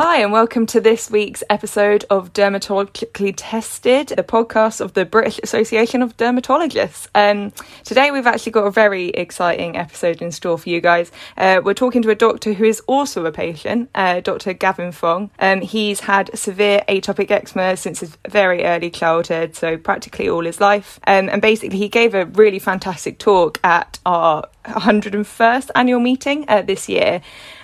Hi, and welcome to this week's episode of Dermatologically Tested, the podcast of the British Association of Dermatologists. Um, today, we've actually got a very exciting episode in store for you guys. Uh, we're talking to a doctor who is also a patient, uh, Dr. Gavin Fong. Um, he's had severe atopic eczema since his very early childhood, so practically all his life. Um, and basically, he gave a really fantastic talk at our 101st annual meeting uh, this year.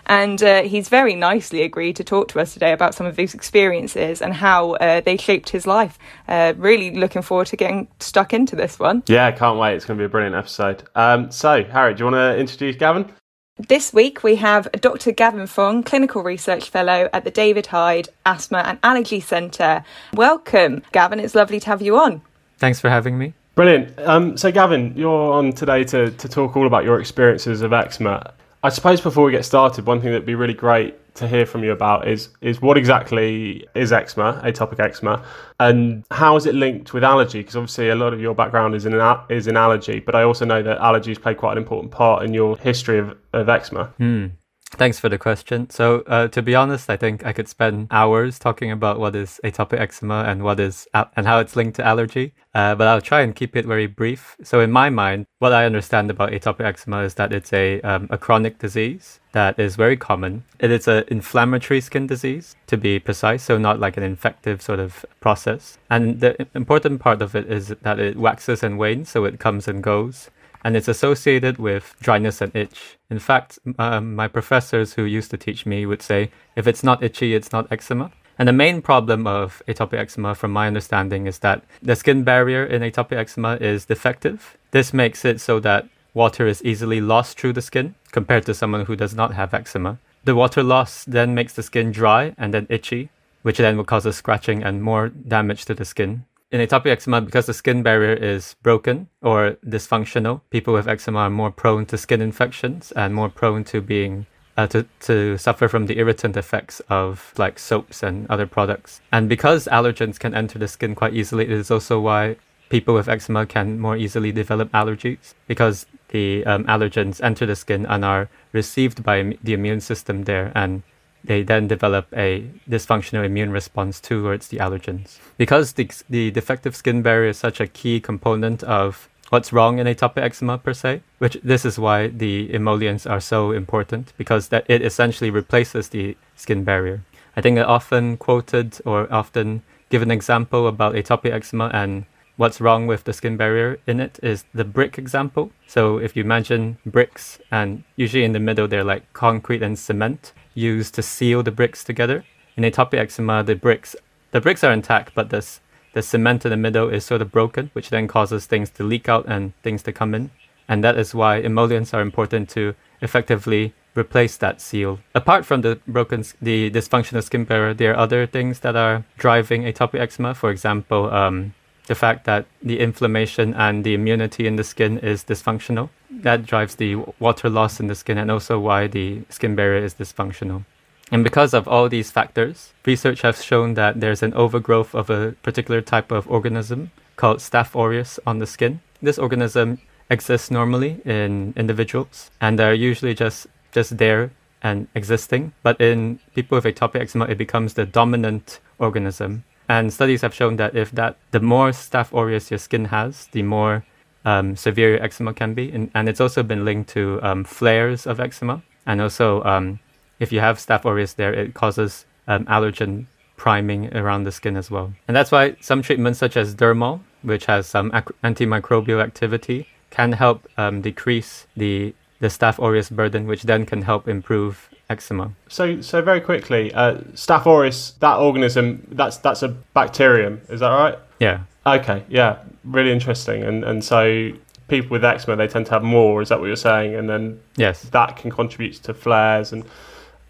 And uh, he's very nicely agreed to talk to us today about some of his experiences and how uh, they shaped his life. Uh, really looking forward to getting stuck into this one. Yeah, can't wait. It's going to be a brilliant episode. Um, so, Harry, do you want to introduce Gavin? This week we have Dr. Gavin Fong, Clinical Research Fellow at the David Hide Asthma and Allergy Centre. Welcome, Gavin. It's lovely to have you on. Thanks for having me. Brilliant. Um, so, Gavin, you're on today to, to talk all about your experiences of eczema. I suppose before we get started, one thing that'd be really great to hear from you about is is what exactly is eczema, atopic eczema, and how is it linked with allergy? Because obviously a lot of your background is in is in allergy, but I also know that allergies play quite an important part in your history of, of eczema. Hmm. Thanks for the question. So, uh, to be honest, I think I could spend hours talking about what is atopic eczema and what is and how it's linked to allergy. Uh, but I'll try and keep it very brief. So, in my mind, what I understand about atopic eczema is that it's a um, a chronic disease that is very common. It is an inflammatory skin disease, to be precise. So, not like an infective sort of process. And the important part of it is that it waxes and wanes, so it comes and goes and it's associated with dryness and itch. In fact, um, my professors who used to teach me would say if it's not itchy, it's not eczema. And the main problem of atopic eczema, from my understanding, is that the skin barrier in atopic eczema is defective. This makes it so that water is easily lost through the skin compared to someone who does not have eczema. The water loss then makes the skin dry and then itchy, which then will cause a scratching and more damage to the skin in atopic eczema, because the skin barrier is broken or dysfunctional, people with eczema are more prone to skin infections and more prone to being uh, to, to suffer from the irritant effects of like soaps and other products. And because allergens can enter the skin quite easily, it is also why people with eczema can more easily develop allergies because the um, allergens enter the skin and are received by the immune system there and they then develop a dysfunctional immune response towards the allergens. Because the, the defective skin barrier is such a key component of what's wrong in atopic eczema per se, which this is why the emollients are so important because that it essentially replaces the skin barrier. I think I often quoted or often given example about atopic eczema and what's wrong with the skin barrier in it is the brick example. So if you imagine bricks and usually in the middle they're like concrete and cement used to seal the bricks together. In atopic eczema, the bricks the bricks are intact, but the the cement in the middle is sort of broken, which then causes things to leak out and things to come in. And that is why emollients are important to effectively replace that seal. Apart from the broken, the dysfunctional skin barrier, there are other things that are driving atopic eczema. For example, um, the fact that the inflammation and the immunity in the skin is dysfunctional that drives the water loss in the skin and also why the skin barrier is dysfunctional. And because of all these factors, research has shown that there's an overgrowth of a particular type of organism called Staph aureus on the skin. This organism exists normally in individuals and they're usually just just there and existing. But in people with atopic eczema, it becomes the dominant organism. And studies have shown that if that the more Staph aureus your skin has, the more um, severe eczema can be. And, and it's also been linked to um, flares of eczema. And also, um, if you have Staph aureus there, it causes um, allergen priming around the skin as well. And that's why some treatments, such as Dermol, which has some ac- antimicrobial activity, can help um, decrease the, the Staph aureus burden, which then can help improve eczema. So, so very quickly, uh, Staph aureus, that organism, that's that's a bacterium, is that right? Yeah. Okay, yeah, really interesting. And and so people with eczema they tend to have more. Is that what you're saying? And then yes, that can contribute to flares and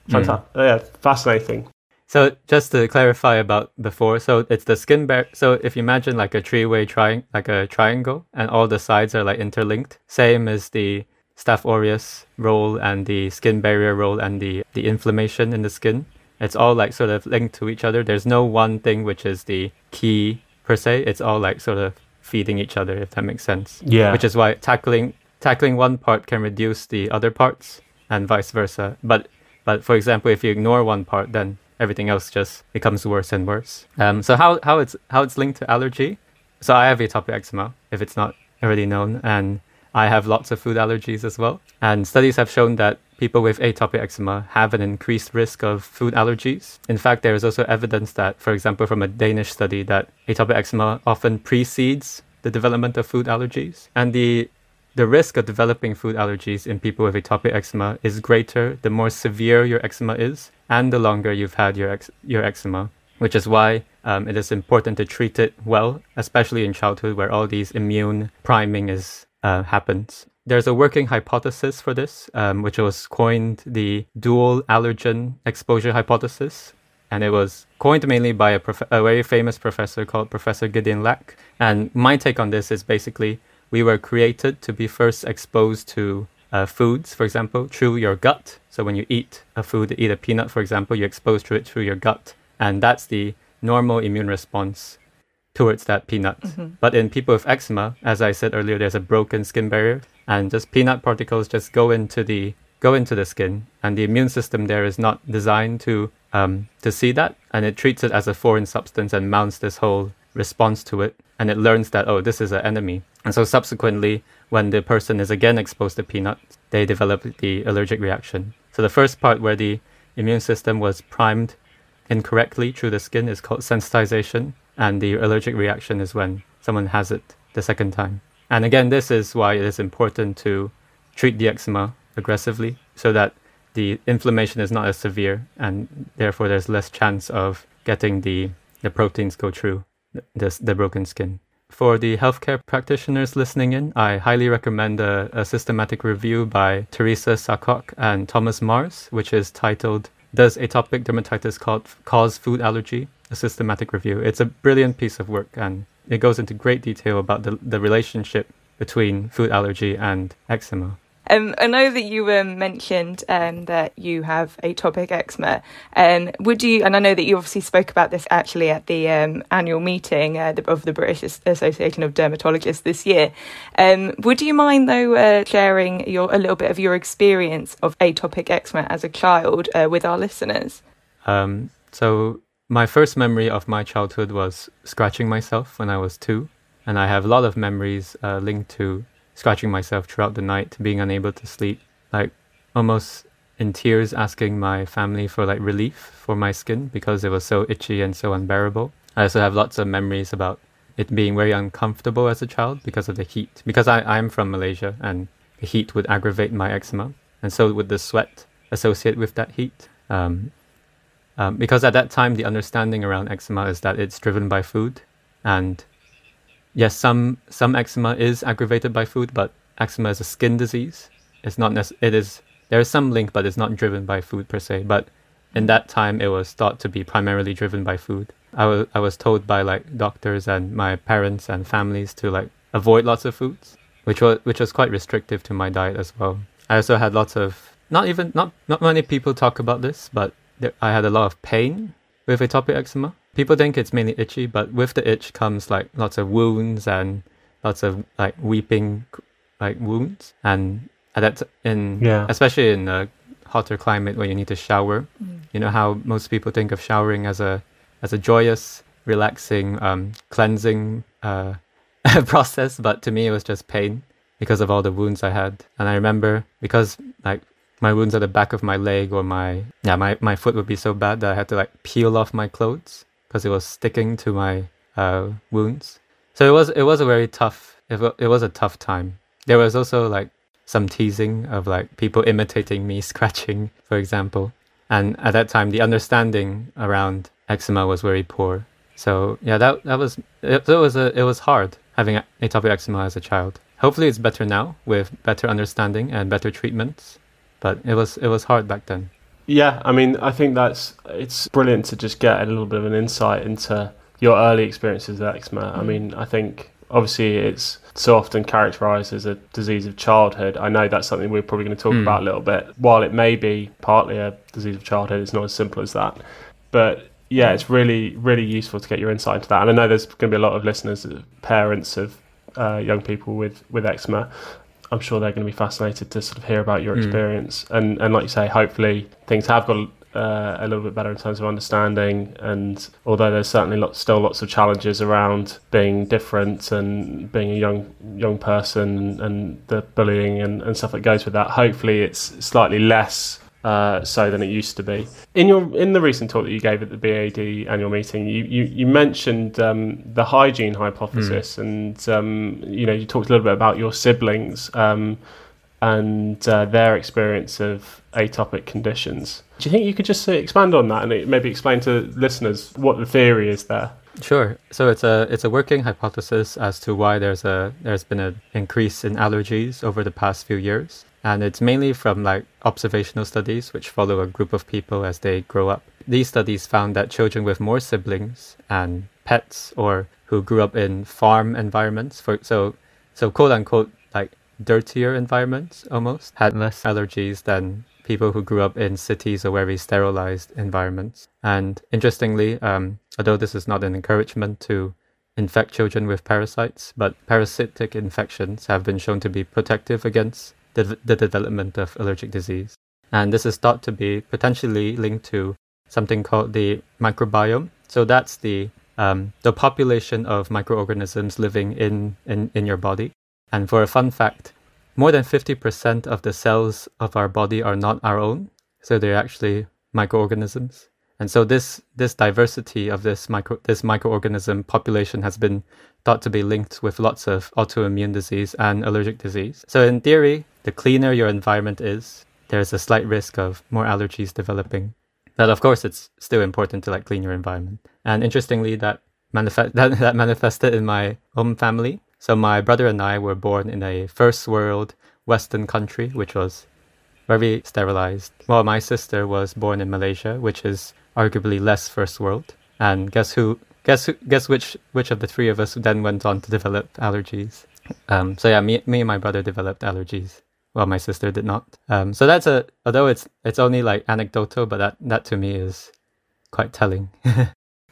fantastic. Mm. Yeah, fascinating. So just to clarify about before, so it's the skin barrier. So if you imagine like a three-way triangle, like a triangle, and all the sides are like interlinked, same as the Staph aureus role and the skin barrier role and the the inflammation in the skin. It's all like sort of linked to each other. There's no one thing which is the key per se. It's all like sort of feeding each other, if that makes sense. Yeah. Which is why tackling tackling one part can reduce the other parts, and vice versa. But but for example, if you ignore one part, then everything else just becomes worse and worse. Um, so how, how it's how it's linked to allergy? So I have atopic eczema, if it's not already known, and I have lots of food allergies as well. And studies have shown that people with atopic eczema have an increased risk of food allergies. In fact, there is also evidence that, for example, from a Danish study, that atopic eczema often precedes the development of food allergies. And the the risk of developing food allergies in people with atopic eczema is greater the more severe your eczema is and the longer you've had your, ex- your eczema, which is why um, it is important to treat it well, especially in childhood where all these immune priming is uh, happens. There's a working hypothesis for this, um, which was coined the dual allergen exposure hypothesis. And it was coined mainly by a, prof- a very famous professor called Professor Gideon Lack. And my take on this is basically we were created to be first exposed to uh, foods, for example, through your gut. So when you eat a food, eat a peanut, for example, you're exposed to it through your gut. And that's the normal immune response towards that peanut. Mm-hmm. But in people with eczema, as I said earlier, there's a broken skin barrier, and just peanut particles just go into the go into the skin, and the immune system there is not designed to um, to see that, and it treats it as a foreign substance and mounts this whole response to it, and it learns that oh, this is an enemy, and so subsequently, when the person is again exposed to peanuts, they develop the allergic reaction. So the first part where the immune system was primed incorrectly through the skin is called sensitization, and the allergic reaction is when someone has it the second time. And again, this is why it is important to treat the eczema aggressively so that the inflammation is not as severe and therefore there's less chance of getting the, the proteins go through the, the broken skin. For the healthcare practitioners listening in, I highly recommend a, a systematic review by Teresa Tsakok and Thomas Marrs, which is titled Does Atopic Dermatitis Cause Food Allergy? A systematic review. It's a brilliant piece of work and it goes into great detail about the, the relationship between food allergy and eczema. Um, I know that you um, mentioned um, that you have atopic eczema. Um, would you? And I know that you obviously spoke about this actually at the um, annual meeting uh, of the British Association of Dermatologists this year. Um, would you mind though uh, sharing your a little bit of your experience of atopic eczema as a child uh, with our listeners? so my first memory of my childhood was scratching myself when I was two, and I have a lot of memories uh, linked to scratching myself throughout the night, being unable to sleep, like almost in tears asking my family for like relief for my skin because it was so itchy and so unbearable. I also have lots of memories about it being very uncomfortable as a child because of the heat. Because I, I'm from Malaysia and the heat would aggravate my eczema, and so would the sweat associated with that heat. Um, um, because at that time, the understanding around eczema is that it's driven by food, and yes, some some eczema is aggravated by food, but eczema is a skin disease. It's not nec- it is there is some link, but it's not driven by food per se. But in that time, it was thought to be primarily driven by food. I was I was told by like doctors and my parents and families to like avoid lots of foods, which was which was quite restrictive to my diet as well. I also had lots of not even not not many people talk about this, but there, I had a lot of pain with atopic eczema people think it's mainly itchy, but with the itch comes like lots of wounds and lots of like weeping like wounds and that's in yeah. especially in a hotter climate where you need to shower mm. you know how most people think of showering as a as a joyous relaxing um, cleansing uh, process but to me it was just pain because of all the wounds i had and i remember because like my wounds at the back of my leg or my yeah my, my foot would be so bad that i had to like peel off my clothes because it was sticking to my uh, wounds. So it was it was a very tough it, it was a tough time. There was also like some teasing of like people imitating me scratching, for example. And at that time, the understanding around eczema was very poor. So yeah, that that was it, it was a it was hard having atopic eczema as a child. Hopefully, it's better now with better understanding and better treatments. But it was it was hard back then. Yeah, I mean, I think that's it's brilliant to just get a little bit of an insight into your early experiences with eczema. Mm. I mean, I think obviously it's so often characterized as a disease of childhood. I know that's something we're probably going to talk mm. about a little bit. While it may be partly a disease of childhood, it's not as simple as that. But yeah, it's really, really useful to get your insight into that. And I know there's going to be a lot of listeners, parents of uh, young people with, with eczema. I'm sure they're going to be fascinated to sort of hear about your hmm. experience. Mm. And and like you say, hopefully things have got uh, a little bit better in terms of understanding. And although there's certainly lots, still lots of challenges around being different and being a young young person and the bullying and, and stuff that goes with that, hopefully it's slightly less uh, so than it used to be. In your in the recent talk that you gave at the BAD annual meeting, you you, you mentioned um, the hygiene hypothesis, mm. and um, you know you talked a little bit about your siblings um, and uh, their experience of atopic conditions. Do you think you could just expand on that and maybe explain to listeners what the theory is there? Sure. So it's a it's a working hypothesis as to why there's a there's been an increase in allergies over the past few years and it's mainly from like observational studies which follow a group of people as they grow up. These studies found that children with more siblings and pets or who grew up in farm environments for so so quote unquote like dirtier environments almost had less allergies than people who grew up in cities or very sterilized environments. And interestingly, um, although this is not an encouragement to infect children with parasites, but parasitic infections have been shown to be protective against the, the development of allergic disease. And this is thought to be potentially linked to something called the microbiome. So that's the um, the population of microorganisms living in, in, in your body. And for a fun fact, more than 50% of the cells of our body are not our own. So they're actually microorganisms. And so this this diversity of this micro this microorganism population has been thought to be linked with lots of autoimmune disease and allergic disease. So in theory, the cleaner your environment is, there's a slight risk of more allergies developing. But of course, it's still important to like clean your environment. And interestingly, that manifest that, that manifested in my own family. So my brother and I were born in a first world Western country, which was very sterilized. While my sister was born in Malaysia, which is arguably less first world. And guess who? Guess who, guess which which of the three of us then went on to develop allergies? Um, so yeah, me me and my brother developed allergies. Well, my sister did not. Um, so that's a although it's it's only like anecdotal, but that that to me is quite telling.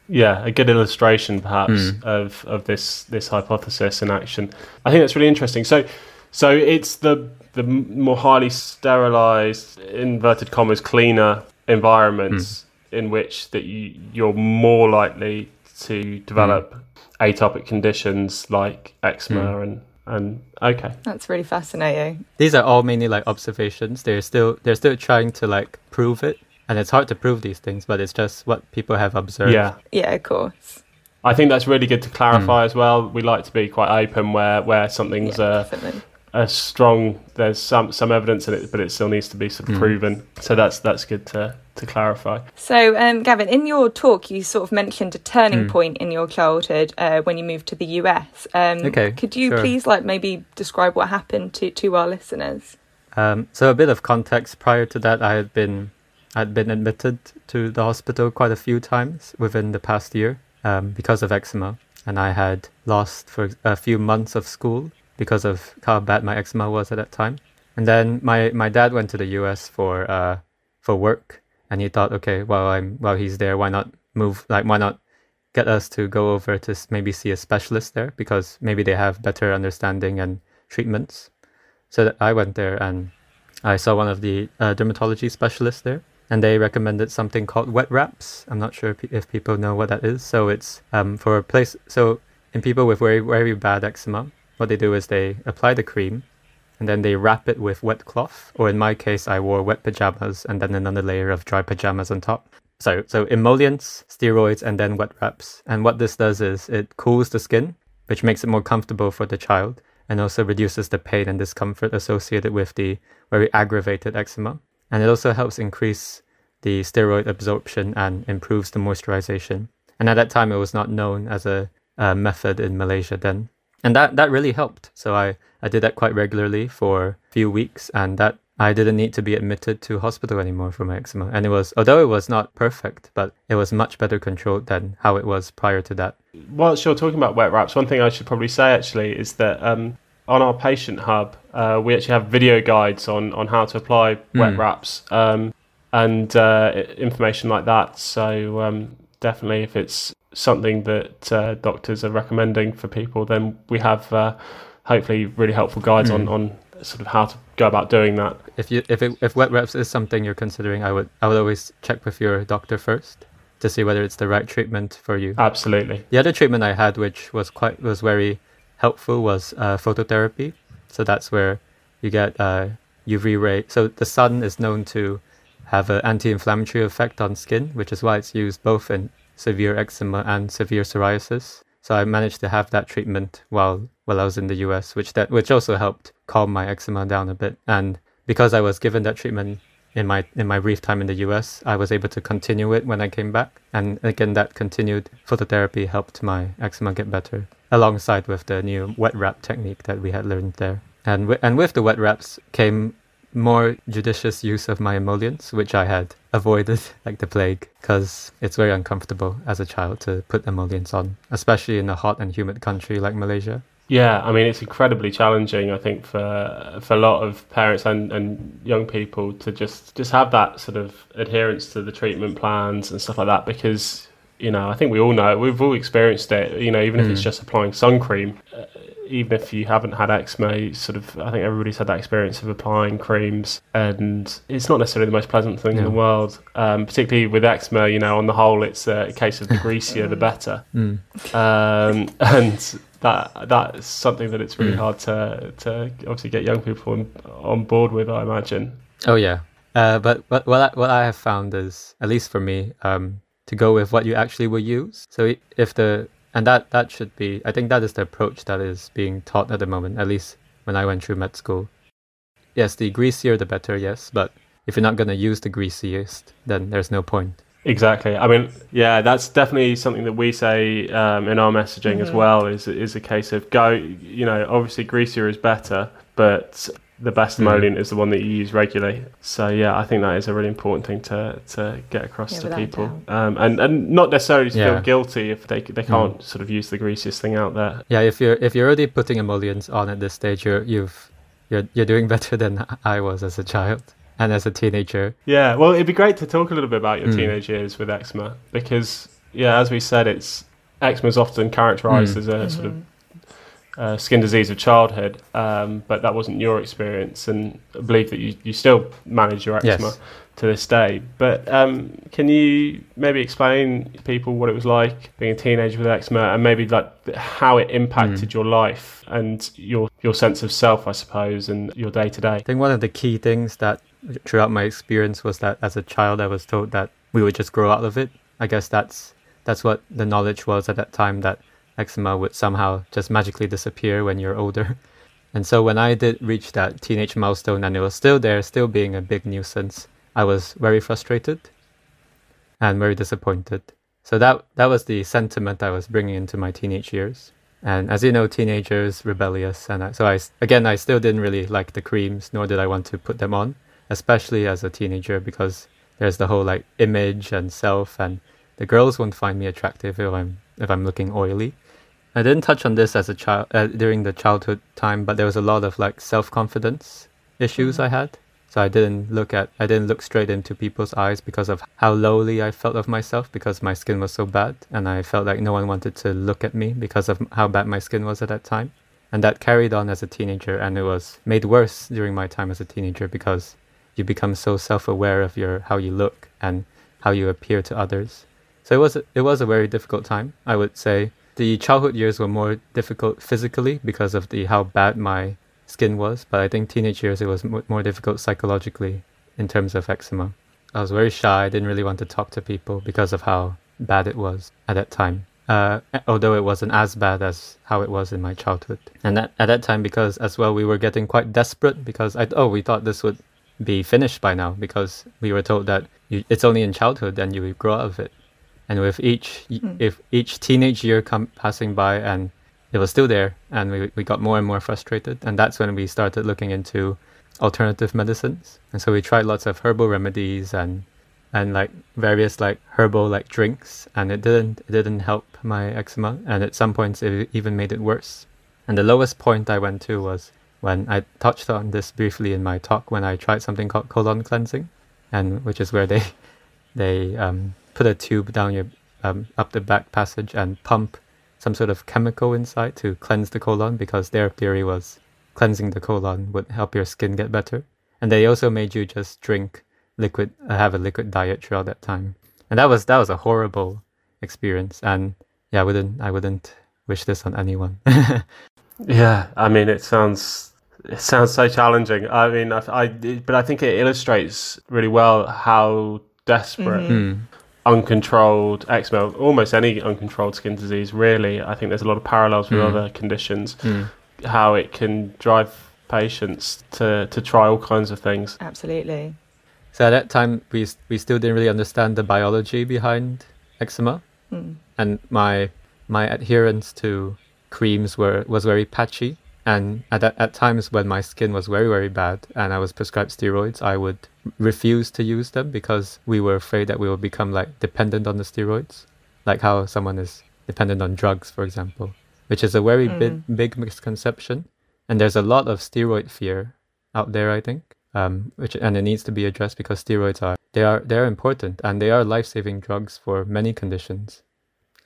yeah, a good illustration perhaps mm. of of this this hypothesis in action. I think that's really interesting. So so it's the the more highly sterilized inverted commas cleaner environments mm. In which that you you're more likely to develop mm. atopic conditions like eczema mm. and and okay. That's really fascinating. These are all mainly like observations. They're still they're still trying to like prove it. And it's hard to prove these things but it's just what people have observed. Yeah. Yeah of course. I think that's really good to clarify mm. as well. We like to be quite open where where something's yeah, uh, a strong there's some some evidence in it but it still needs to be sort of mm. proven. So that's that's good to to clarify so um, gavin in your talk you sort of mentioned a turning mm. point in your childhood uh, when you moved to the us um, okay could you sure. please like maybe describe what happened to to our listeners um, so a bit of context prior to that i had been i'd been admitted to the hospital quite a few times within the past year um, because of eczema and i had lost for a few months of school because of how bad my eczema was at that time. And then my, my dad went to the US for uh for work and he thought, okay, while I'm while he's there, why not move like why not get us to go over to maybe see a specialist there because maybe they have better understanding and treatments. So I went there and I saw one of the uh, dermatology specialists there, and they recommended something called wet wraps. I'm not sure if people know what that is. So it's um, for a place. So in people with very very bad eczema, what they do is they apply the cream and then they wrap it with wet cloth. Or in my case, I wore wet pajamas and then another layer of dry pajamas on top. So, so emollients, steroids, and then wet wraps. And what this does is it cools the skin, which makes it more comfortable for the child, and also reduces the pain and discomfort associated with the very aggravated eczema. And it also helps increase the steroid absorption and improves the moisturization. And at that time, it was not known as a, a method in Malaysia then and that that really helped. So I I did that quite regularly for a few weeks, and that I didn't need to be admitted to hospital anymore for my eczema. And it was although it was not perfect, but it was much better controlled than how it was prior to that. Whilst you're talking about wet wraps, one thing I should probably say actually is that um, on our patient hub, uh, we actually have video guides on on how to apply wet mm. wraps. Um, and uh, information like that. So um, definitely, if it's something that uh, doctors are recommending for people, then we have uh, hopefully really helpful guides mm. on, on sort of how to go about doing that. If you if it, if wet wraps is something you're considering, I would I would always check with your doctor first to see whether it's the right treatment for you. Absolutely. The other treatment I had, which was quite was very helpful, was uh, phototherapy. So that's where you get uh, UV ray. So the sun is known to have an anti-inflammatory effect on skin, which is why it's used both in severe eczema and severe psoriasis. So I managed to have that treatment while while I was in the US, which that which also helped calm my eczema down a bit. And because I was given that treatment in my in my brief time in the US, I was able to continue it when I came back. And again, that continued phototherapy helped my eczema get better, alongside with the new wet wrap technique that we had learned there. And w- and with the wet wraps came more judicious use of my emollients, which I had avoided like the plague, because it's very uncomfortable as a child to put emollients on, especially in a hot and humid country like Malaysia. Yeah, I mean it's incredibly challenging. I think for for a lot of parents and, and young people to just just have that sort of adherence to the treatment plans and stuff like that because you know I think we all know we've all experienced it. You know, even if it's just applying sun cream, uh, even if you haven't had eczema, sort of I think everybody's had that experience of applying creams, and it's not necessarily the most pleasant thing in the world. Um, particularly with eczema, you know, on the whole, it's a case of the greasier the better Mm. um, and that that's something that it's really Mm. hard to to obviously get young people on, on board with. I imagine. Oh yeah. Uh, but but what I, what I have found is, at least for me, um, to go with what you actually will use. So if the and that that should be, I think that is the approach that is being taught at the moment. At least when I went through med school. Yes, the greasier the better. Yes, but if you're not gonna use the greasiest, then there's no point. Exactly. I mean, yeah, that's definitely something that we say um, in our messaging as well. Is is a case of go. You know, obviously greasier is better, but the best Mm. emollient is the one that you use regularly. So yeah, I think that is a really important thing to to get across Yeah, to people, um, and and not necessarily to Yeah. feel guilty if they they can't sort of use the greasiest thing out there. Yeah, if you're if you're already putting emollients on at this stage, you're you've you're you're doing better than I was as a child and as a teenager. Yeah, well, it'd be great to talk a little bit about your Mm. teenage years with eczema because, yeah, as we said, it's eczema is often characterized Mm. as a sort of uh, skin disease of childhood, um, but that wasn't your experience, and I believe that you, you still manage your eczema Yes. to this day. But um, can you maybe explain to people what it was like being a teenager with eczema, and maybe like how it impacted Mm. your life and your your sense of self, I suppose, and your day to day? I think one of the key things that throughout my experience was that as a child I was told that we would just grow out of it. I guess that's that's what the knowledge was at that time that eczema would somehow just magically disappear when you're older. And so when I did reach that teenage milestone and it was still there, still being a big nuisance, I was very frustrated and very disappointed. So that that was the sentiment I was bringing into my teenage years. And as you know, teenagers rebellious, and I, so I again I still didn't really like the creams, nor did I want to put them on, especially as a teenager because there's the whole like image and self, and the girls won't find me attractive if I'm if I'm looking oily. I didn't touch on this as a child uh, during the childhood time, but there was a lot of like self confidence issues I had. So I didn't look at I didn't look straight into people's eyes because of how lowly I felt of myself because my skin was so bad and I felt like no one wanted to look at me because of how bad my skin was at that time. And that carried on as a teenager and it was made worse during my time as a teenager because you become so self-aware of your how you look and how you appear to others. So it was it was a very difficult time. I would say the childhood years were more difficult physically because of the how bad my skin was, but I think teenage years it was mo- more difficult psychologically in terms of eczema. I was very shy. I didn't really want to talk to people because of how bad it was at that time. Uh, although it wasn't as bad as how it was in my childhood, and that, at that time, because as well we were getting quite desperate because I oh we thought this would be finished by now because we were told that you, it's only in childhood and you grow out of it. And with each if each teenage year come passing by and it was still there and we, we got more and more frustrated and that's when we started looking into alternative medicines. And so we tried lots of herbal remedies and and like various like herbal like drinks and it didn't it didn't help my eczema and at some points it even made it worse. And the lowest point i went to was when i touched on this briefly in my talk when i tried something called colon cleansing and which is where they they um, put a tube down your um, up the back passage and pump some sort of chemical inside to cleanse the colon because their theory was cleansing the colon would help your skin get better. And they also made you just drink liquid, uh, have a liquid diet throughout that time. And that was that was a horrible experience. And yeah, I wouldn't I wouldn't wish this on anyone. yeah, I mean, it sounds it sounds so challenging. I mean, I, I but I think it illustrates really well how desperate. Mm. Uncontrolled eczema, almost any uncontrolled skin disease, really. I think there's a lot of parallels with Mm. other conditions. Mm. How it can drive patients to, to try all kinds of things. Absolutely. So at that time, we we still didn't really understand the biology behind eczema, Mm. and my my adherence to creams were was very patchy. And at at times when my skin was very very bad and I was prescribed steroids, I would refuse to use them because we were afraid that we would become like dependent on the steroids, like how someone is dependent on drugs, for example, which is a very big big misconception. And there's a lot of steroid fear out there, I think um, which and it needs to be addressed because steroids are they are they are important and they are life saving drugs for many conditions.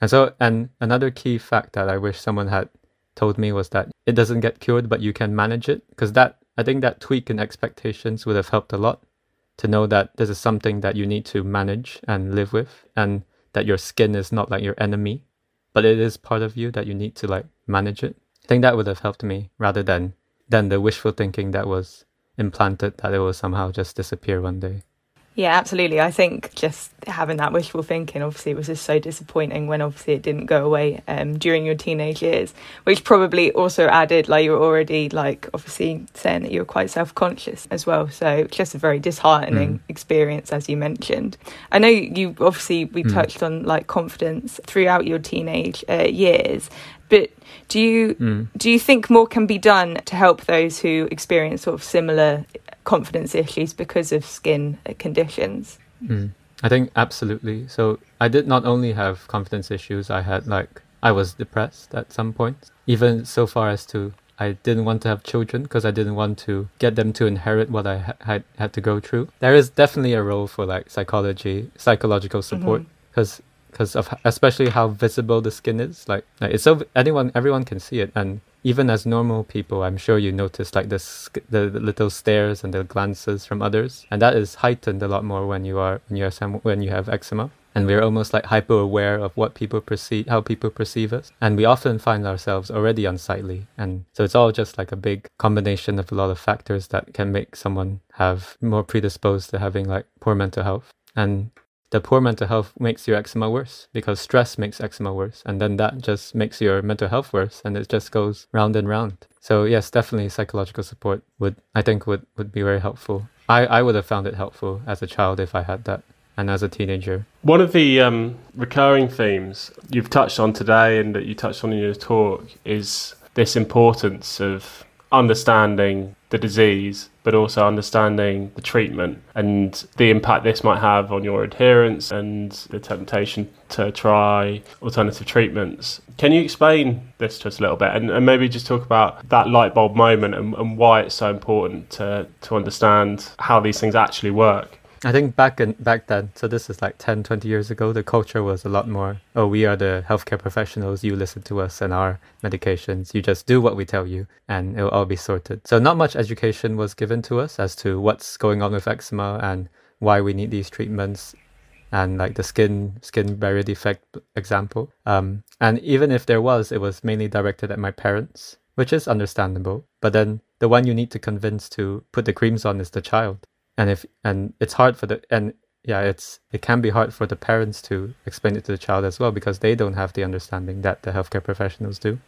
And so and another key fact that I wish someone had told me was that it doesn't get cured but you can manage it because that I think that tweak in expectations would have helped a lot to know that this is something that you need to manage and live with and that your skin is not like your enemy but it is part of you that you need to like manage it. I think that would have helped me rather than than the wishful thinking that was implanted that it will somehow just disappear one day. Yeah, absolutely. I think just having that wishful thinking, obviously, it was just so disappointing when obviously it didn't go away um, during your teenage years, which probably also added, like, you were already, like, obviously saying that you were quite self conscious as well. So, just a very disheartening Mm. experience, as you mentioned. I know you obviously, we Mm. touched on, like, confidence throughout your teenage uh, years, but do you Mm. do you think more can be done to help those who experience sort of similar confidence issues because of skin conditions? Mm. I think absolutely. So I did not only have confidence issues, I had like I was depressed at some point, even so far as to I didn't want to have children because I didn't want to get them to inherit what I ha- had had to go through. There is definitely a role for like psychology, psychological support because because of especially how visible the skin is. Like, like it's so anyone everyone can see it, and even as normal people, I'm sure you notice like the, the little stares and the glances from others, and that is heightened a lot more when you are when you are some, when you have eczema. And we're almost like hyper aware of what people perceive, how people perceive us, and we often find ourselves already unsightly. And so it's all just like a big combination of a lot of factors that can make someone have more predisposed to having like poor mental health. And the poor mental health makes your eczema worse because stress makes eczema worse and then that just makes your mental health worse and it just goes round and round. So yes definitely psychological support would i think would, would be very helpful. I, I would have found it helpful as a child if i had that and as a teenager. One of the um, recurring themes you've touched on today and that you touched on in your talk is this importance of understanding the disease, but also understanding the treatment and the impact this might have on your adherence and the temptation to try alternative treatments. Can you explain this to us a little bit and, and maybe just talk about that light bulb moment and, and why it's so important to, to understand how these things actually work? I think back in back then, so this is like 10, 20 years ago, the culture was a lot more, oh, we are the healthcare professionals, you listen to us and our medications, you just do what we tell you and it'll all be sorted. So not much education was given to us as to what's going on with eczema and why we need these treatments and like the skin skin barrier defect example. Um, and even if there was, it was mainly directed at my parents, which is understandable. But then the one you need to convince to put the creams on is the child and if and it's hard for the and yeah it's it can be hard for the parents to explain it to the child as well because they don't have the understanding that the healthcare professionals do.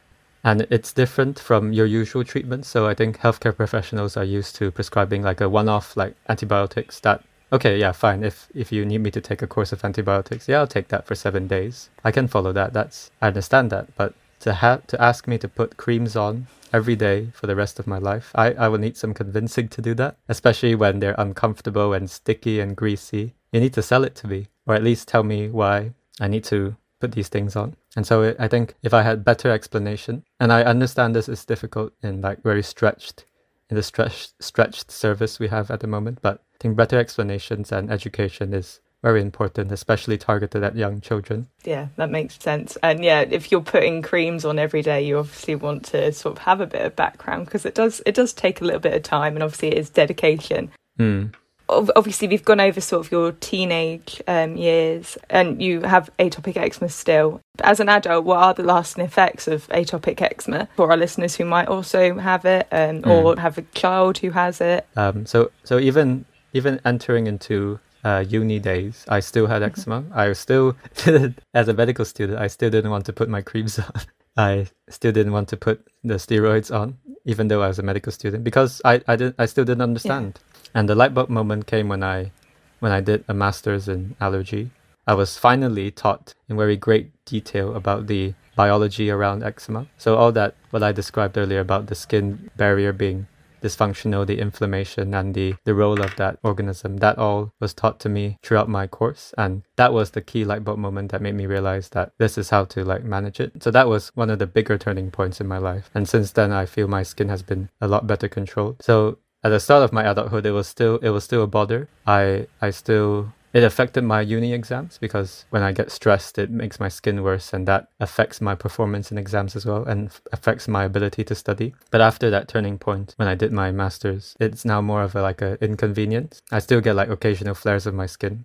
And it's different from your usual treatment. So i think healthcare professionals are used to prescribing like a one-off like antibiotics that okay yeah fine. If if you need me to take a course of antibiotics yeah i'll take that for seven days. I can follow that. That's i understand that. But to have to ask me to put creams on every day for the rest of my life. I, I will need some convincing to do that, especially when they're uncomfortable and sticky and greasy. You need to sell it to me, or at least tell me why I need to put these things on. And so I think if I had better explanation, and I understand this is difficult in like very stretched, in the stretched stretched service we have at the moment, but I think better explanations and education is very important, especially targeted at young children. Yeah, that makes sense. And yeah, if you're putting creams on every day, you obviously want to sort of have a bit of background because it does it does take a little bit of time, and obviously it is dedication. Mm. Obviously, we've gone over sort of your teenage um, years, and you have atopic eczema still. As an adult, what are the lasting effects of atopic eczema for our listeners who might also have it, um, or have a child who has it? Um, so, so even even entering into uh, uni days, I still had Mm-hmm. eczema. I still, as a medical student, I still didn't want to put my creams on. I still didn't want to put the steroids on, even though I was a medical student, because I, I didn't I still didn't understand. And the light bulb moment came when I when I did a master's in allergy. I was finally taught in very great detail about the biology around eczema. So all that what I described earlier about the skin barrier being dysfunctional, the inflammation and the, the role of that organism, that all was taught to me throughout my course. And that was the key light bulb moment that made me realize that this is how to like manage it. So that was one of the bigger turning points in my life. And since then I feel my skin has been a lot better controlled. So at the start of my adulthood it was still it was still a bother. I I still it affected my uni exams because when I get stressed, it makes my skin worse, and that affects my performance in exams as well, and f- affects my ability to study. But after that turning point, when I did my masters, it's now more of a like a inconvenience. I still get like occasional flares of my skin.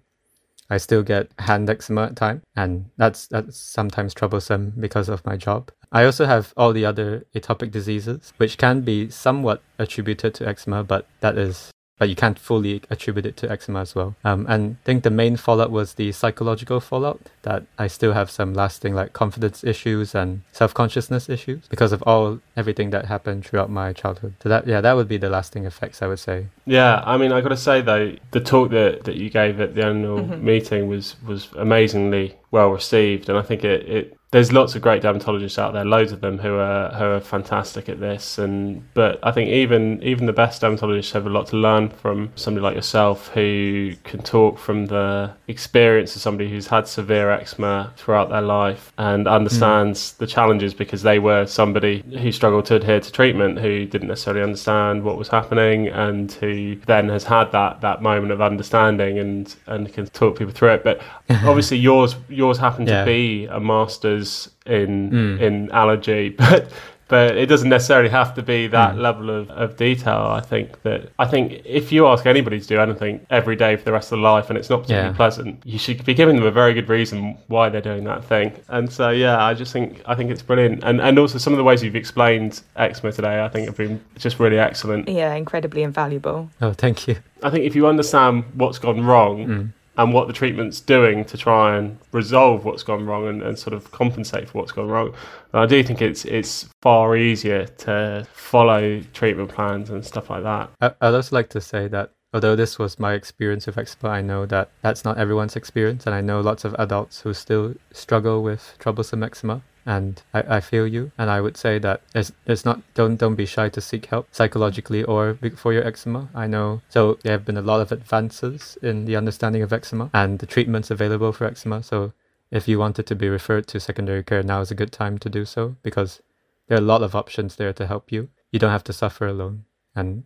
I still get hand eczema at time, and that's that's sometimes troublesome because of my job. I also have all the other atopic diseases, which can be somewhat attributed to eczema, but that is but you can't fully attribute it to eczema as well. Um, and I think the main fallout was the psychological fallout that I still have some lasting like confidence issues and self consciousness issues because of all everything that happened throughout my childhood. So that yeah, that would be the lasting effects I would say. Yeah, I mean, I got to say though, the talk that, that you gave at the annual Mhm. meeting was was amazingly well received, and I think it, it there's lots of great dermatologists out there, loads of them who are who are fantastic at this, and but I think even even the best dermatologists have a lot to learn from somebody like yourself who can talk from the experience of somebody who's had severe eczema throughout their life and hmm. understands the challenges because they were somebody who struggled to adhere to treatment, who didn't necessarily understand what was happening, and who then has had that that moment of understanding and and can talk people through it. But obviously, yours yours happened Yeah. to be a master's in Mm. in allergy, but. But it doesn't necessarily have to be that Mm. level of, of detail. I think that I think if you ask anybody to do anything every day for the rest of their life and it's not particularly Yeah. pleasant, you should be giving them a very good reason why they're doing that thing. And so yeah, I just think I think it's brilliant. And and also some of the ways you've explained eczema today, I think have been just really excellent. Yeah, incredibly invaluable. Oh, thank you. I think if you understand what's gone wrong Mm. And what the treatment's doing to try and resolve what's gone wrong and, and sort of compensate for what's gone wrong, then I do think it's it's far easier to follow treatment plans and stuff like that. I, I'd also like to say that although this was my experience with eczema, I know that that's not everyone's experience, and I know lots of adults who still struggle with troublesome eczema. And I, I feel you, and I would say that it's, it's not don't don't be shy to seek help psychologically or for your eczema. I know so there have been a lot of advances in the understanding of eczema and the treatments available for eczema. So if you wanted to be referred to secondary care, now is a good time to do so because there are a lot of options there to help you. You don't have to suffer alone, and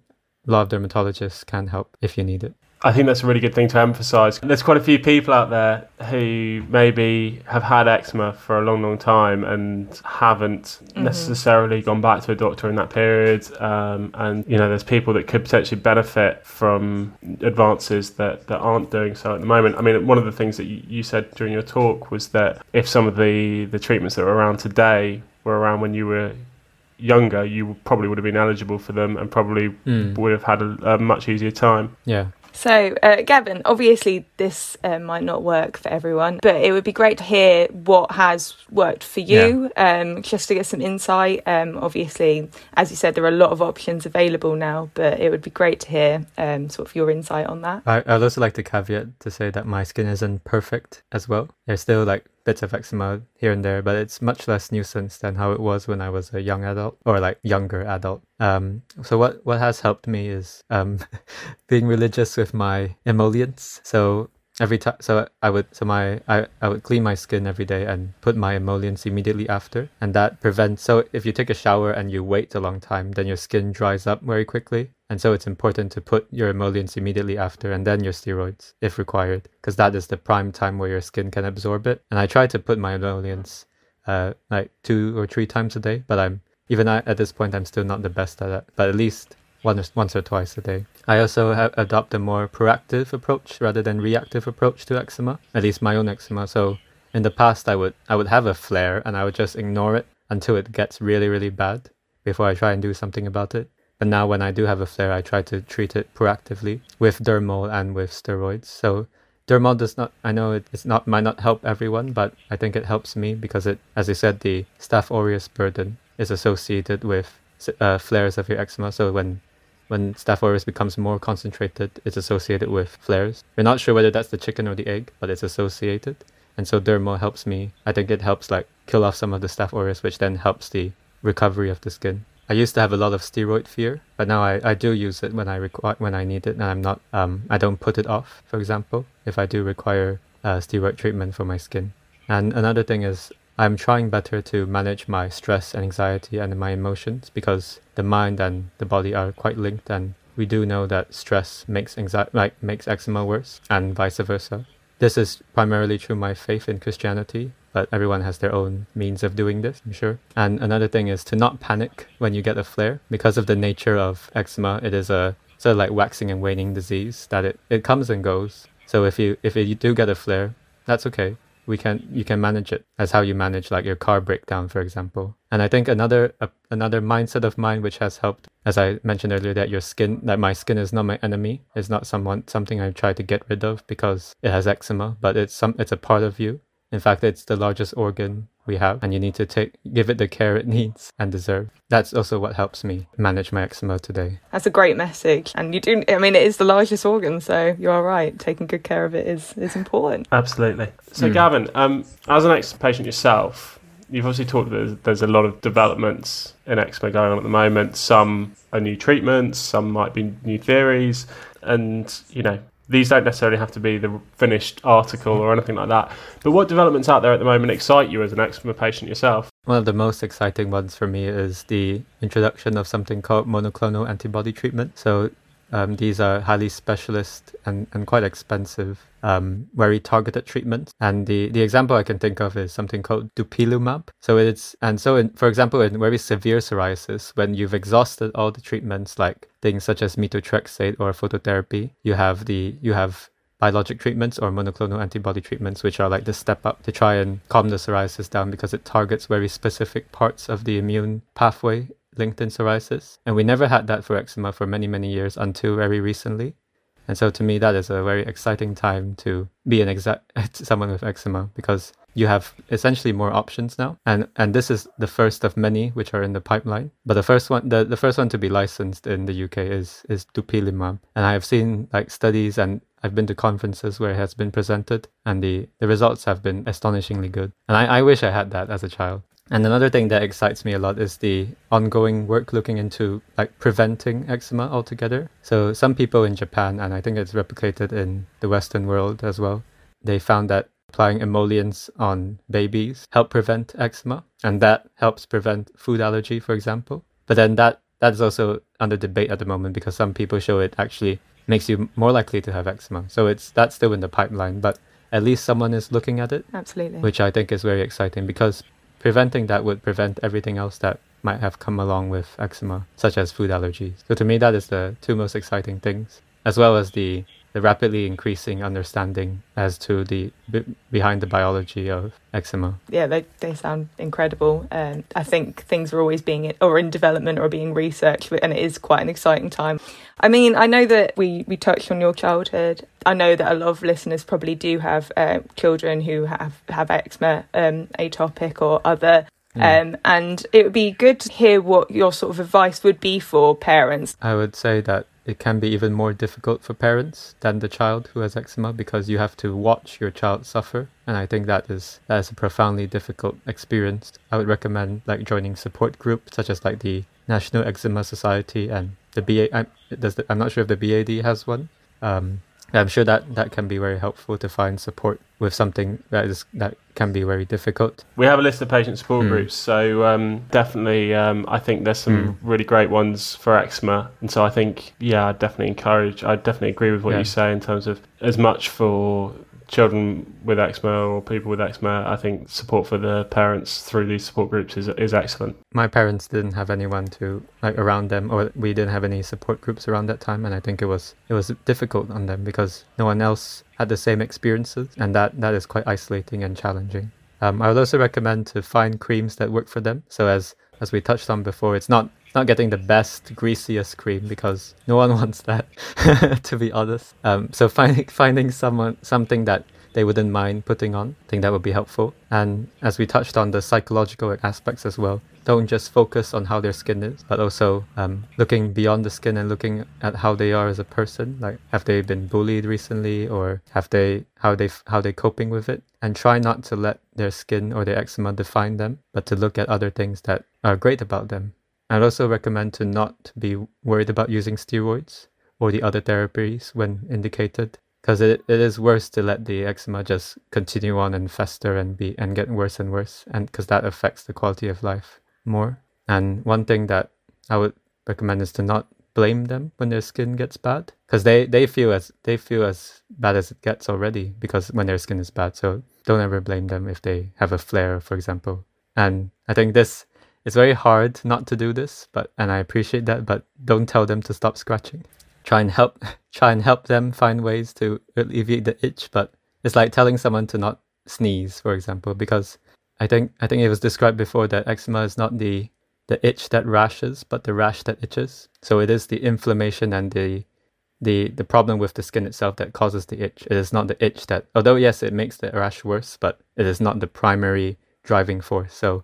a lot of dermatologists can help if you need it. I think that's a really good thing to emphasize. There's quite a few people out there who maybe have had eczema for a long, long time and haven't Mhm. necessarily gone back to a doctor in that period. Um, and, you know, there's people that could potentially benefit from advances that, that aren't doing so at the moment. I mean, one of the things that you, you said during your talk was that if some of the, the treatments that are around today were around when you were younger, you probably would have been eligible for them and probably Mm. would have had a, a much easier time. Yeah. So, uh, Gavin, obviously this uh, might not work for everyone, but it would be great to hear what has worked for you, um, just to get some insight. Um, obviously, as you said, there are a lot of options available now, but it would be great to hear um, sort of your insight on that. I, I'd also like to caveat to say that my skin isn't perfect as well. There's still like bits of eczema here and there, but it's much less nuisance than how it was when I was a young adult or like younger adult. Um, so what, what has helped me is um, being religious with my emollients. So every time. So I would so my I, I would clean my skin every day and put my emollients immediately after, and that prevents. So if you take a shower and you wait a long time, then your skin dries up very quickly, and so it's important to put your emollients immediately after and then your steroids if required, because that is the prime time where your skin can absorb it. And I try to put my emollients uh, like two or three times a day, but I'm even at this point I'm still not the best at it. But at least once once or twice a day. I also have adopt a more proactive approach rather than reactive approach to eczema, at least my own eczema. So in the past, I would I would have a flare and I would just ignore it until it gets really really bad before I try and do something about it. But now when I do have a flare, I try to treat it proactively with Dermol and with steroids. So Dermol does not i know it, it's not might not help everyone but i think it helps me because it as i said the staph aureus burden is associated with uh, flares of your eczema so when when Staph aureus becomes more concentrated, it's associated with flares. We're not sure whether that's the chicken or the egg, but it's associated. And so Dermol helps me. I think it helps like kill off some of the Staph aureus, which then helps the recovery of the skin. I used to have a lot of steroid fear, but now I, I do use it when I require when I need it, and I'm not um I don't put it off. For example, if I do require uh, steroid treatment for my skin. And another thing is I'm trying better to manage my stress and anxiety and my emotions because the mind and the body are quite linked and we do know that stress makes anxiety like makes eczema worse and vice versa. This is primarily through my faith in Christianity, but everyone has their own means of doing this, I'm sure. And another thing is to not panic when you get a flare. Because of the nature of eczema, it is a sort of like waxing and waning disease that it, it comes and goes. So if you if you do get a flare, that's okay we can you can manage it as how you manage like your car breakdown for example. And i think another uh, another mindset of mine which has helped as i mentioned earlier that your skin that my skin is not my enemy is not someone something i try to get rid of because it has eczema but it's some it's a part of you. In fact, it's the largest organ we have, and you need to take give it the care it needs and deserve. That's also what helps me manage my eczema today. That's a great message, and you do. I mean, it is the largest organ, so you are right. Taking good care of it is is important. Absolutely. So, mm. Gavin, um, as an ex patient yourself, you've obviously talked. There's, there's a lot of developments in eczema going on at the moment. Some are new treatments, some might be new theories, and you know these don't necessarily have to be the finished article or anything like that. But what developments out there at the moment excite you as an eczema patient yourself? One of the most exciting ones for me is the introduction of something called monoclonal antibody treatment. So um, these are highly specialist and, and quite expensive, um, very targeted treatments. And the, the example I can think of is something called dupilumab. So it's and so in, for example in very severe psoriasis, when you've exhausted all the treatments like things such as methotrexate or phototherapy, you have the you have biologic treatments or monoclonal antibody treatments, which are like the step up to try and calm the psoriasis down because it targets very specific parts of the immune pathway linked in psoriasis. And we never had that for eczema for many, many years until very recently. And so to me, that is a very exciting time to be an exa- someone with eczema because you have essentially more options now. And and this is the first of many which are in the pipeline. But the first one, the, the first one to be licensed in the UK is is dupilumab. And I have seen like studies and I've been to conferences where it has been presented and the, the results have been astonishingly good. And I, I wish I had that as a child. And another thing that excites me a lot is the ongoing work looking into like preventing eczema altogether. So some people in Japan, and I think it's replicated in the Western world as well, they found that applying emollients on babies help prevent eczema, and that helps prevent food allergy, for example. But then that that is also under debate at the moment because some people show it actually makes you more likely to have eczema. So it's that's still in the pipeline, but at least someone is looking at it. Absolutely. Which I think is very exciting because preventing that would prevent everything else that might have come along with eczema, such as food allergies. So to me, that is the two most exciting things, as well as the the rapidly increasing understanding as to the b- behind the biology of eczema. Yeah, they, they sound incredible. And I think things are always being or in development or being researched, and it is quite an exciting time. I mean, I know that we, we touched on your childhood. I know that a lot of listeners probably do have uh, children who have, have eczema, um, atopic, or other. Um, and it would be good to hear what your sort of advice would be for parents. I would say that it can be even more difficult for parents than the child who has eczema because you have to watch your child suffer. And i think that is that is a profoundly difficult experience. I would recommend like joining support groups such as like the national eczema society and the ba I'm, does the, I'm not sure if the bad has one. Um, I'm sure that that can be very helpful to find support with something that is that can be very difficult. We have a list of patient support Mm. groups, so um, definitely, um, I think there's some really great ones for eczema, and so I think, yeah, I definitely encourage. I definitely agree with what Yeah. you say in terms of as much for children with eczema or people with eczema. I think support for the parents through these support groups is is excellent. My parents didn't have anyone to like around them, or we didn't have any support groups around that time, and I think it was it was difficult on them because no one else had the same experiences, and that that is quite isolating and challenging. Um, I would also recommend to find creams that work for them. So as as we touched on before, it's not not getting the best greasiest cream because no one wants that, to be honest. Um, so finding finding someone something that they wouldn't mind putting on, I think that would be helpful. And as we touched on the psychological aspects as well, don't just focus on how their skin is, but also um, looking beyond the skin and looking at how they are as a person. Like, have they been bullied recently, or have they how they how they coping with it? And try not to let their skin or their eczema define them, but to look at other things that are great about them. I'd also recommend to not be worried about using steroids or the other therapies when indicated because it, it is worse to let the eczema just continue on and fester and be and get worse and worse and because that affects the quality of life more. And one thing that i would recommend is to not blame them when their skin gets bad because they they feel as they feel as bad as it gets already because when their skin is bad. So don't ever blame them if they have a flare for example. And i think this it's very hard not to do this but and i appreciate that but don't tell them to stop scratching. Try and help try and help them find ways to alleviate the itch but it's like telling someone to not sneeze for example because i think i think it was described before that eczema is not the the itch that rashes but the rash that itches. So it is the inflammation and the the the problem with the skin itself that causes the itch. It is not the itch that although yes it makes the rash worse but it is not the primary driving force. So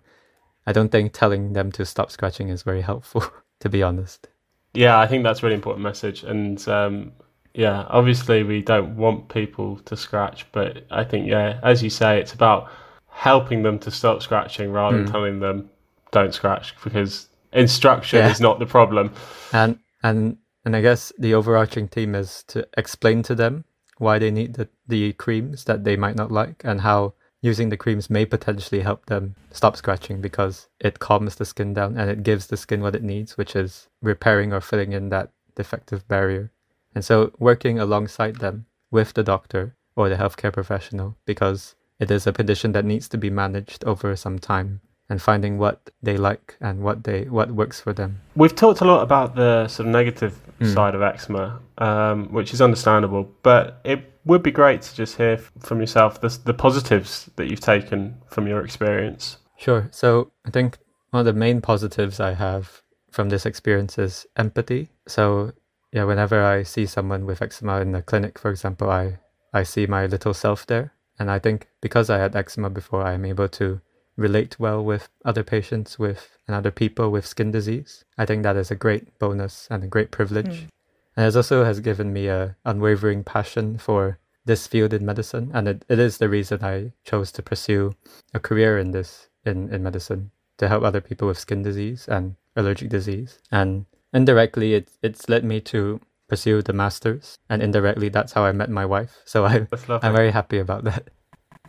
i don't think telling them to stop scratching is very helpful to be honest Yeah, I think that's a really important message. And um, yeah, obviously we don't want people to scratch, but I think yeah, as you say, it's about helping them to stop scratching rather than telling them don't scratch because instruction Yeah. is not the problem. and and and I guess the overarching theme is to explain to them why they need the, the creams that they might not like and how using the creams may potentially help them stop scratching because it calms the skin down and it gives the skin what it needs, which is repairing or filling in that defective barrier. And so working alongside them with the doctor or the healthcare professional because it is a condition that needs to be managed over some time and finding what they like and what they what works for them. We've talked a lot about the sort of negative side of eczema, um, which is understandable, but it would be great to just hear from yourself the, the positives that you've taken from your experience. Sure. So I think one of the main positives I have from this experience is empathy. So yeah, whenever I see someone with eczema in the clinic, for example, I I see my little self there, and I think because I had eczema before, I am able to relate well with other patients with and other people with skin disease. I think that is a great bonus and a great privilege. Hmm. And it also has given me a unwavering passion for this field in medicine. And it, it is the reason I chose to pursue a career in this in, in medicine to help other people with skin disease and allergic disease. And indirectly it it's led me to pursue the masters. And indirectly that's how I met my wife. So I, I'm very happy about that.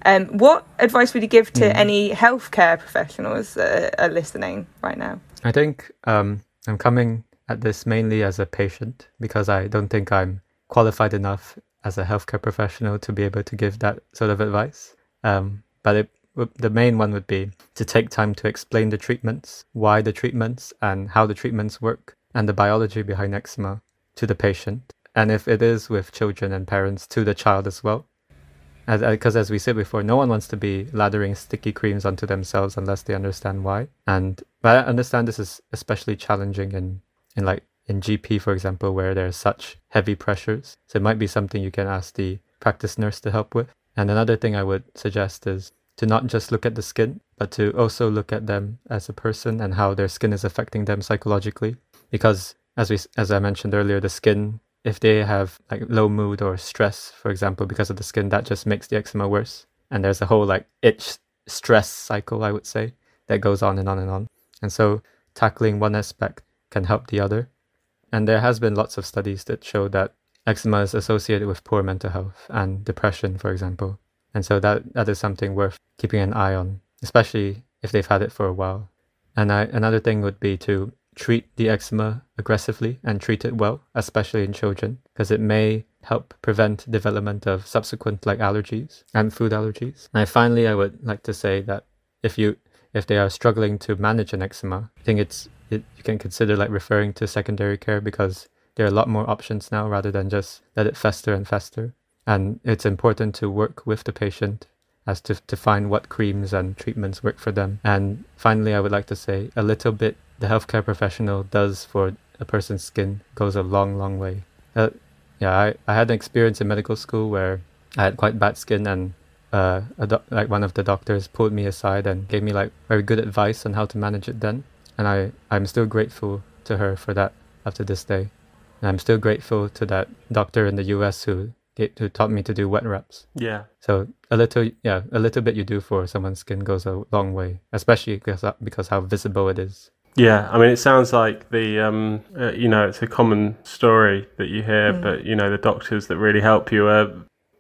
Um, what advice would you give to Mm. any healthcare professionals that are listening right now? I think um, I'm coming at this mainly as a patient because I don't think I'm qualified enough as a healthcare professional to be able to give that sort of advice. Um, but it, the main one would be to take time to explain the treatments, why the treatments, and how the treatments work, and the biology behind eczema to the patient. And if it is with children and parents, to the child as well. Because as we said before, no one wants to be lathering sticky creams onto themselves unless they understand why. And but I understand this is especially challenging in in like in GP, for example, where there are such heavy pressures. So it might be something you can ask the practice nurse to help with. And another thing I would suggest is to not just look at the skin, but to also look at them as a person and how their skin is affecting them psychologically. Because as we as I mentioned earlier, the skin if they have like low mood or stress, for example, because of the skin, that just makes the eczema worse. And there's a whole like itch stress cycle, I would say, that goes on and on and on. And so tackling one aspect can help the other. And there has been lots of studies that show that eczema is associated with poor mental health and depression, for example. And so that, that is something worth keeping an eye on, especially if they've had it for a while. And I, another thing would be to treat the eczema aggressively and treat it well, especially in children, because it may help prevent development of subsequent like allergies and food allergies. And finally, I would like to say that if you if they are struggling to manage an eczema, I think it's it, you can consider like referring to secondary care because there are a lot more options now rather than just let it fester and fester. And it's important to work with the patient as to, to find what creams and treatments work for them. And finally, I would like to say a little bit the healthcare professional does for a person's skin goes a long, long way. Uh, yeah, I, I had an experience in medical school where I had quite bad skin and uh, doc- like one of the doctors pulled me aside and gave me like very good advice on how to manage it then. And I, I'm still grateful to her for that after this day. And I'm still grateful to that doctor in the US who who taught me to do wet wraps. Yeah. So a little, yeah, a little bit you do for someone's skin goes a long way, especially because because how visible it is. Yeah, I mean, it sounds like the, um, uh, you know, it's a common story that you hear, Mm. but you know, the doctors that really help you uh,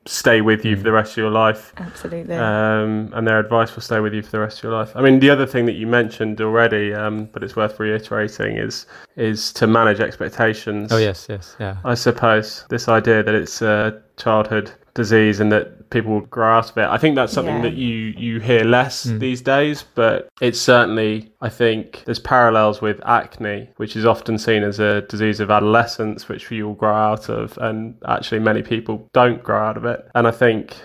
stay with you for the rest of your life, Absolutely. um, and their advice will stay with you for the rest of your life. I mean, the other thing that you mentioned already, um, but it's worth reiterating, is is to manage expectations. Oh yes, yes, yeah. I suppose this idea that it's a childhood disease and that people will grow it. I think that's something Yeah. that you you hear less Mm. these days, but it's certainly I think there's parallels with acne, which is often seen as a disease of adolescence, which we all grow out of, and actually many people don't grow out of it. And I think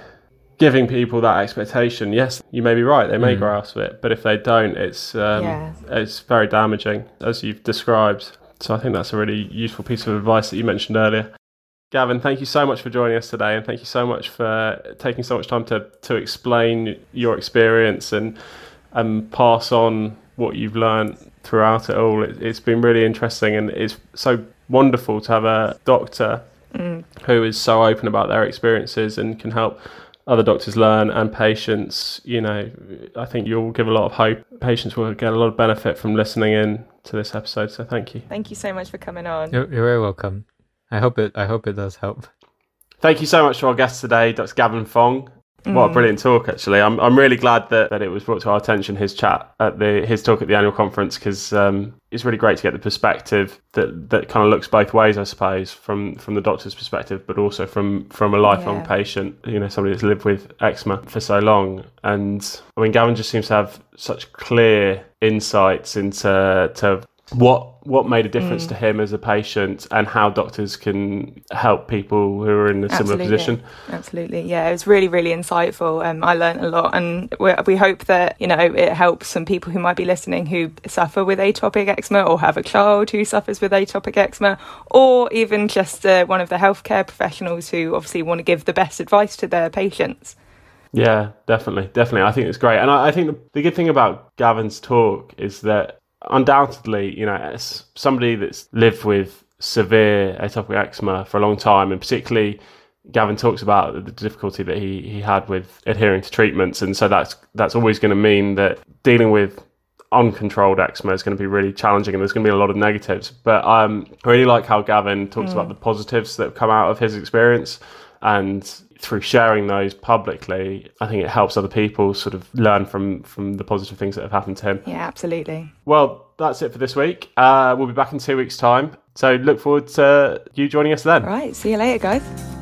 giving people that expectation, yes, you may be right, they may Mm. grow out of it, but if they don't, it's um, Yeah. it's very damaging, as you've described. So I think that's a really useful piece of advice that you mentioned earlier. Gavin, thank you so much for joining us today, and thank you so much for taking so much time to, to explain your experience and and pass on what you've learned throughout it all. It, it's been really interesting, and it's so wonderful to have a doctor Mm. who is so open about their experiences and can help other doctors learn and patients you know i think you'll give a lot of hope patients will get a lot of benefit from listening in to this episode so thank you Thank you so much for coming on. You're, you're very welcome. I hope it. I hope it does help. thank you so much to our guest today dr gavin fong what a Mm. brilliant talk actually i'm, I'm really glad that, that it was brought to our attention his chat at the his talk at the annual conference because um, it's really great to get the perspective that that kind of looks both ways i suppose from from the doctor's perspective but also from from a lifelong Yeah. patient you know somebody that's lived with eczema for so long and i mean gavin just seems to have such clear insights into to what what made a difference Mm. to him as a patient and how doctors can help people who are in a similar position Absolutely, yeah, it was really, really insightful. Um, I learned a lot, and we, we hope that you know it helps some people who might be listening who suffer with atopic eczema, or have a child who suffers with atopic eczema, or even just uh, one of the healthcare professionals who obviously want to give the best advice to their patients. Yeah, definitely, definitely. I think it's great, and I, I think the, the good thing about Gavin's talk is that undoubtedly, you know, as somebody that's lived with severe atopic eczema for a long time, and particularly Gavin talks about the difficulty that he, he had with adhering to treatments, and so that's that's always going to mean that dealing with uncontrolled eczema is going to be really challenging, and there's going to be a lot of negatives. But um, I really like how Gavin talks about the positives that have come out of his experience, and through sharing those publicly, I think it helps other people sort of learn from from the positive things that have happened to him. Yeah, absolutely. Well, that's it for this week. Uh, we'll be back in two weeks' time. So look forward to you joining us then. All right, see you later, guys.